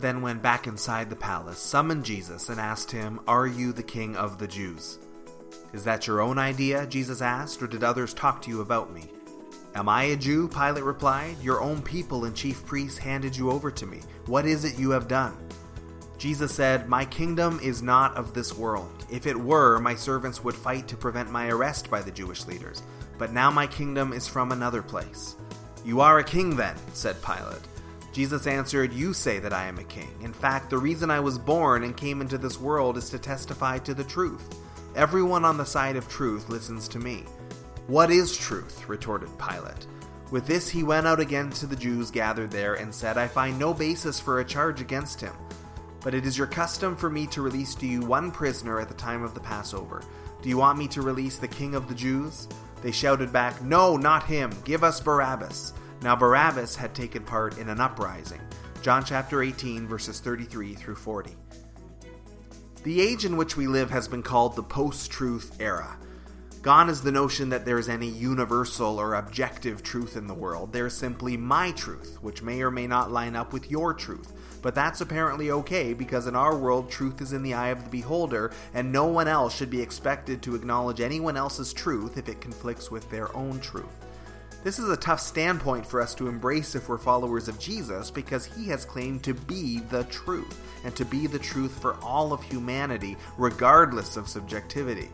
Then went back inside the palace, summoned Jesus, and asked him, Are you the king of the Jews? Is that your own idea? Jesus asked, or did others talk to you about me? Am I a Jew? Pilate replied. Your own people and chief priests handed you over to me. What is it you have done? Jesus said, My kingdom is not of this world. If it were, my servants would fight to prevent my arrest by the Jewish leaders. But now my kingdom is from another place. You are a king then, said Pilate. Jesus answered, You say that I am a king. In fact, the reason I was born and came into this world is to testify to the truth. Everyone on the side of truth listens to me. What is truth? retorted Pilate. With this, he went out again to the Jews gathered there and said, I find no basis for a charge against him. But it is your custom for me to release to you one prisoner at the time of the Passover. Do you want me to release the king of the Jews? They shouted back, No, not him. Give us Barabbas. Now Barabbas had taken part in an uprising. John chapter 18, verses 33 through 40. The age in which we live has been called the post truth era. Gone is the notion that there is any universal or objective truth in the world. There is simply my truth, which may or may not line up with your truth. But that's apparently okay because in our world, truth is in the eye of the beholder, and no one else should be expected to acknowledge anyone else's truth if it conflicts with their own truth. This is a tough standpoint for us to embrace if we're followers of Jesus because he has claimed to be the truth and to be the truth for all of humanity, regardless of subjectivity.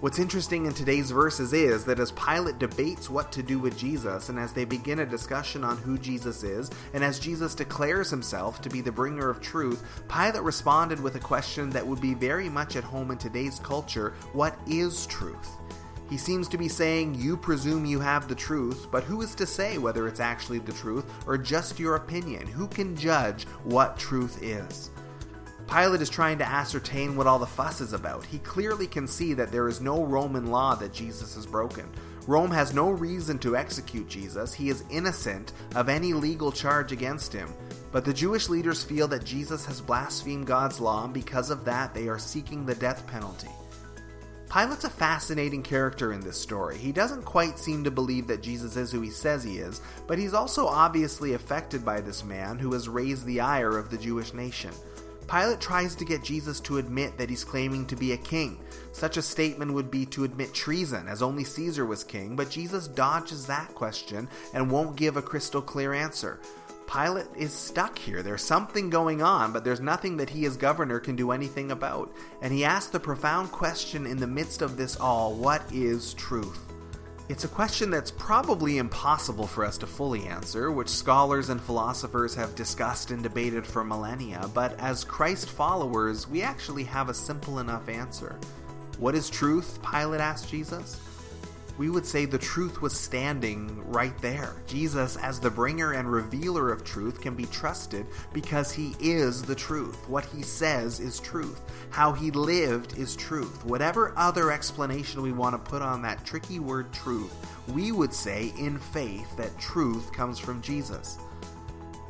What's interesting in today's verses is that as Pilate debates what to do with Jesus, and as they begin a discussion on who Jesus is, and as Jesus declares himself to be the bringer of truth, Pilate responded with a question that would be very much at home in today's culture What is truth? He seems to be saying, You presume you have the truth, but who is to say whether it's actually the truth or just your opinion? Who can judge what truth is? Pilate is trying to ascertain what all the fuss is about. He clearly can see that there is no Roman law that Jesus has broken. Rome has no reason to execute Jesus. He is innocent of any legal charge against him. But the Jewish leaders feel that Jesus has blasphemed God's law, and because of that, they are seeking the death penalty. Pilate's a fascinating character in this story. He doesn't quite seem to believe that Jesus is who he says he is, but he's also obviously affected by this man who has raised the ire of the Jewish nation. Pilate tries to get Jesus to admit that he's claiming to be a king. Such a statement would be to admit treason, as only Caesar was king, but Jesus dodges that question and won't give a crystal clear answer. Pilate is stuck here. There's something going on, but there's nothing that he as governor can do anything about. And he asks the profound question in the midst of this all what is truth? It's a question that's probably impossible for us to fully answer, which scholars and philosophers have discussed and debated for millennia, but as Christ followers, we actually have a simple enough answer. What is truth? Pilate asked Jesus we would say the truth was standing right there. Jesus, as the bringer and revealer of truth, can be trusted because he is the truth. What he says is truth. How he lived is truth. Whatever other explanation we want to put on that tricky word truth, we would say in faith that truth comes from Jesus.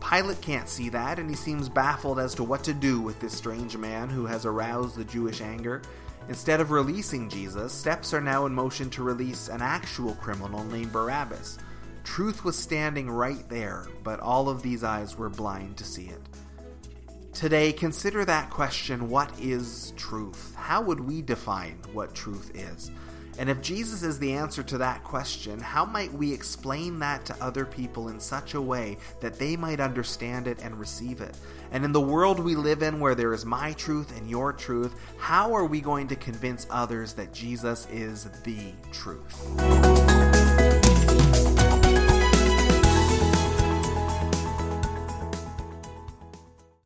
Pilate can't see that, and he seems baffled as to what to do with this strange man who has aroused the Jewish anger. Instead of releasing Jesus, steps are now in motion to release an actual criminal named Barabbas. Truth was standing right there, but all of these eyes were blind to see it. Today, consider that question what is truth? How would we define what truth is? And if Jesus is the answer to that question, how might we explain that to other people in such a way that they might understand it and receive it? And in the world we live in where there is my truth and your truth, how are we going to convince others that Jesus is the truth?